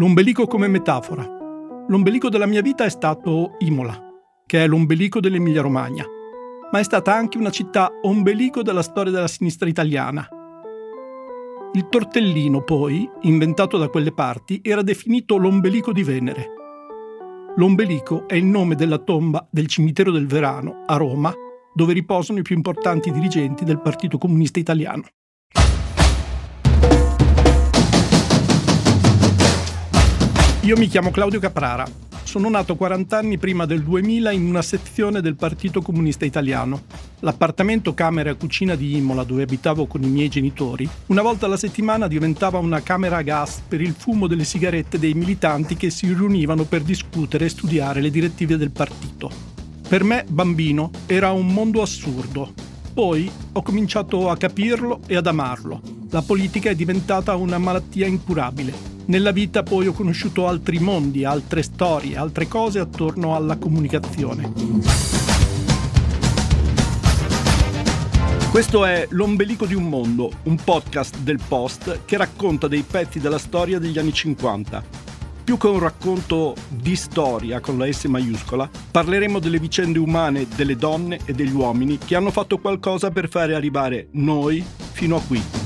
L'ombelico come metafora. L'ombelico della mia vita è stato Imola, che è l'ombelico dell'Emilia-Romagna, ma è stata anche una città ombelico della storia della sinistra italiana. Il tortellino, poi, inventato da quelle parti, era definito l'ombelico di Venere. L'ombelico è il nome della tomba del cimitero del Verano, a Roma, dove riposano i più importanti dirigenti del Partito Comunista Italiano. Io mi chiamo Claudio Caprara. Sono nato 40 anni prima del 2000 in una sezione del Partito Comunista Italiano. L'appartamento camera e cucina di Imola, dove abitavo con i miei genitori, una volta alla settimana diventava una camera a gas per il fumo delle sigarette dei militanti che si riunivano per discutere e studiare le direttive del partito. Per me, bambino, era un mondo assurdo. Poi ho cominciato a capirlo e ad amarlo. La politica è diventata una malattia incurabile nella vita poi ho conosciuto altri mondi, altre storie, altre cose attorno alla comunicazione. Questo è L'ombelico di un mondo, un podcast del Post che racconta dei pezzi della storia degli anni 50. Più che un racconto di storia con la S maiuscola, parleremo delle vicende umane delle donne e degli uomini che hanno fatto qualcosa per fare arrivare noi fino a qui.